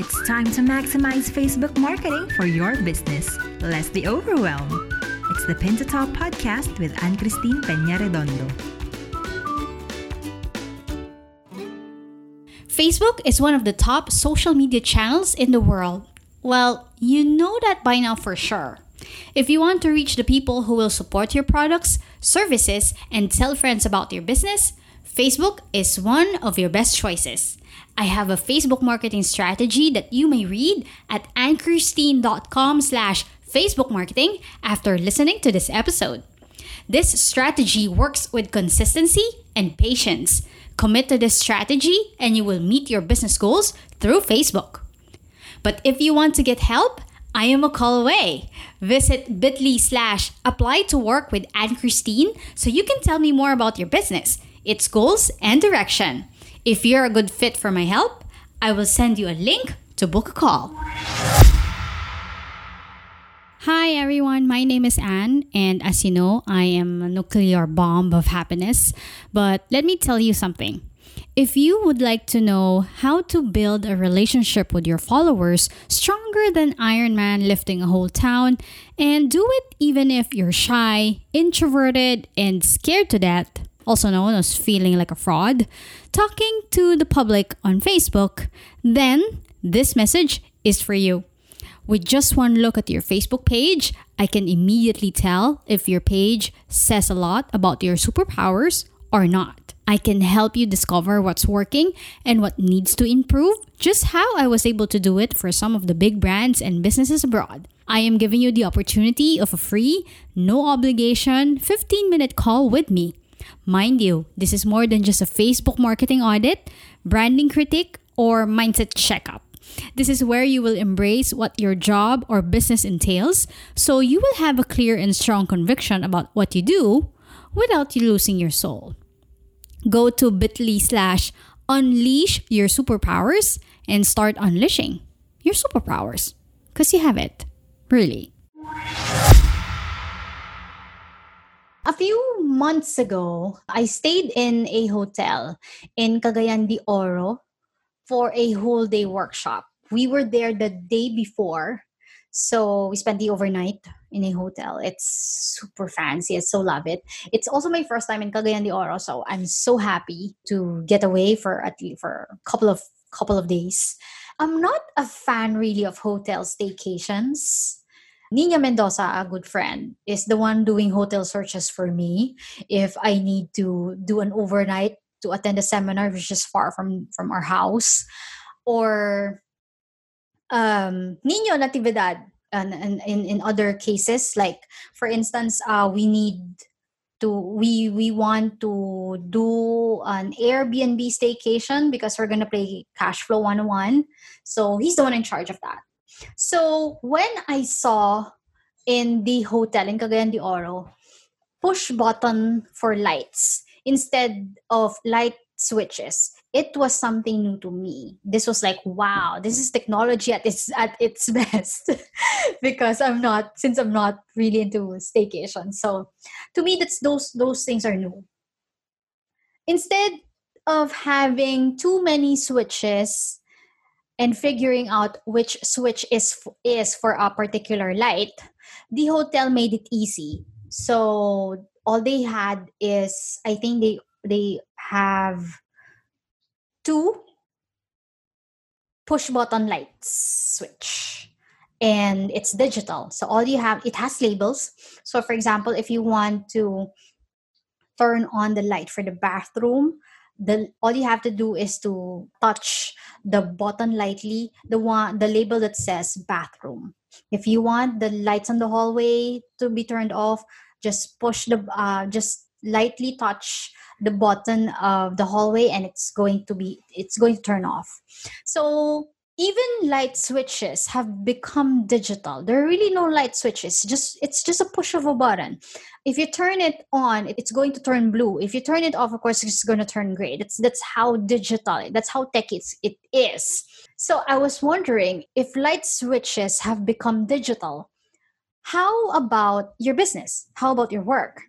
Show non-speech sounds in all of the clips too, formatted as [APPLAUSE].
It's time to maximize Facebook marketing for your business. Less the overwhelm. It's the Pin to Top podcast with Anne Christine Peña Redondo. Facebook is one of the top social media channels in the world. Well, you know that by now for sure. If you want to reach the people who will support your products, services, and tell friends about your business, Facebook is one of your best choices. I have a Facebook marketing strategy that you may read at anchristine.com slash Facebook marketing after listening to this episode. This strategy works with consistency and patience. Commit to this strategy and you will meet your business goals through Facebook. But if you want to get help, I am a call away. Visit bit.ly slash apply to work with Anne Christine so you can tell me more about your business, its goals, and direction. If you're a good fit for my help, I will send you a link to book a call. Hi everyone, my name is Anne, and as you know, I am a nuclear bomb of happiness. But let me tell you something. If you would like to know how to build a relationship with your followers stronger than Iron Man lifting a whole town, and do it even if you're shy, introverted, and scared to death, also known as feeling like a fraud, talking to the public on Facebook, then this message is for you. With just one look at your Facebook page, I can immediately tell if your page says a lot about your superpowers or not. I can help you discover what's working and what needs to improve, just how I was able to do it for some of the big brands and businesses abroad. I am giving you the opportunity of a free, no obligation 15 minute call with me. Mind you, this is more than just a Facebook marketing audit, branding critique, or mindset checkup. This is where you will embrace what your job or business entails, so you will have a clear and strong conviction about what you do without you losing your soul. Go to bit.ly slash unleash your superpowers and start unleashing your superpowers. Because you have it. Really. Few months ago, I stayed in a hotel in Cagayan de Oro for a whole day workshop. We were there the day before, so we spent the overnight in a hotel. It's super fancy. I so love it. It's also my first time in Cagayan de Oro, so I'm so happy to get away for at least for a couple of couple of days. I'm not a fan really of hotel staycations Nina Mendoza, a good friend, is the one doing hotel searches for me if I need to do an overnight to attend a seminar which is far from from our house. Or um Nino Natividad and, and in, in other cases like for instance uh we need to we we want to do an Airbnb staycation because we're gonna play cash flow 101 so he's the one in charge of that so when I saw in the hotel in Cagayan de Oro, push button for lights instead of light switches, it was something new to me. This was like, wow, this is technology at its at its [LAUGHS] best. because I'm not since I'm not really into staycation. So to me that's those those things are new. Instead of having too many switches and figuring out which switch is is for a particular light the hotel made it easy. So all they had is i think they they have two push button lights switch and it's digital. So all you have it has labels. So for example if you want to turn on the light for the bathroom the all you have to do is to touch the button lightly the one the label that says bathroom. If you want the lights on the hallway to be turned off just push the uh, just lightly touch the button of the hallway and it's going to be it's going to turn off. So even light switches have become digital. There are really no light switches. Just it's just a push of a button. If you turn it on it's going to turn blue. If you turn it off of course it's going to turn gray. That's that's how digital that's how tech it's, it is. So i was wondering if light switches have become digital how about your business? How about your work?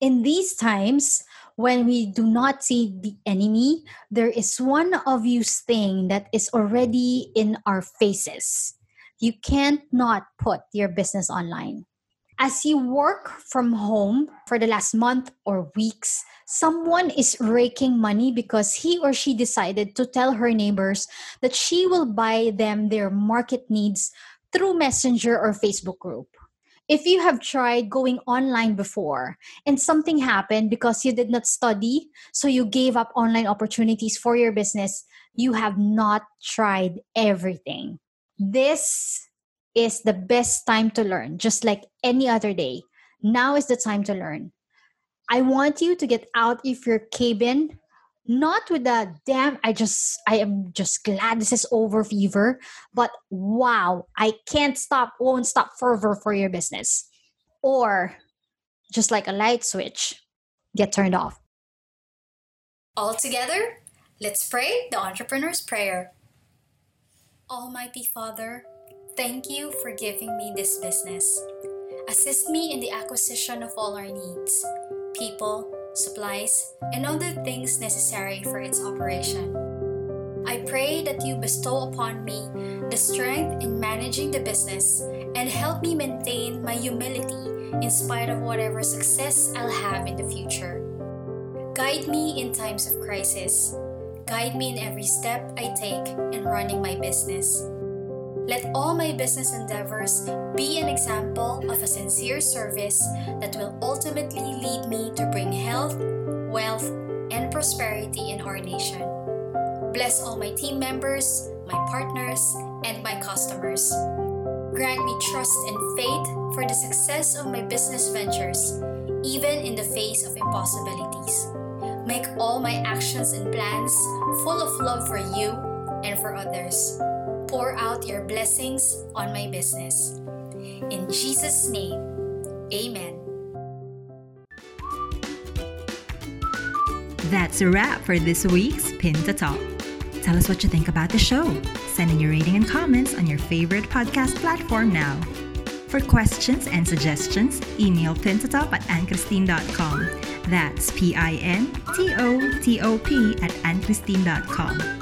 In these times when we do not see the enemy, there is one obvious thing that is already in our faces. You can't not put your business online. As you work from home for the last month or weeks, someone is raking money because he or she decided to tell her neighbors that she will buy them their market needs through Messenger or Facebook group if you have tried going online before and something happened because you did not study, so you gave up online opportunities for your business, you have not tried everything. This is the best time to learn, just like any other day. Now is the time to learn. I want you to get out of your cabin not with a damn i just i am just glad this is over fever but wow i can't stop won't stop fervor for your business. Or just like a light switch get turned off. All together let's pray the entrepreneur's prayer. Almighty father thank you for giving me this business. Assist me in the acquisition of all our needs people supplies, and other things necessary for its operation. I pray that you bestow upon me the strength in managing the business and help me maintain my humility in spite of whatever success I'll have in the future. Guide me in times of crisis. Guide me in every step I take in running my business. Let all my business endeavors be an example of a sincere service that will ultimately lead me to bring health, wealth, and prosperity in our nation. Bless all my team members, my partners, and my customers. Grant me trust and faith for the success of my business ventures, even in the face of impossibilities. Make all my actions and plans full of love for you and for others pour out your blessings on my business. In Jesus' name, amen. That's a wrap for this week's Pin to Top. Tell us what you think about the show. Send in your rating and comments on your favorite podcast platform now. For questions and suggestions, email pintotop at anchristine.com. That's P I N T O T O P at anchristine.com.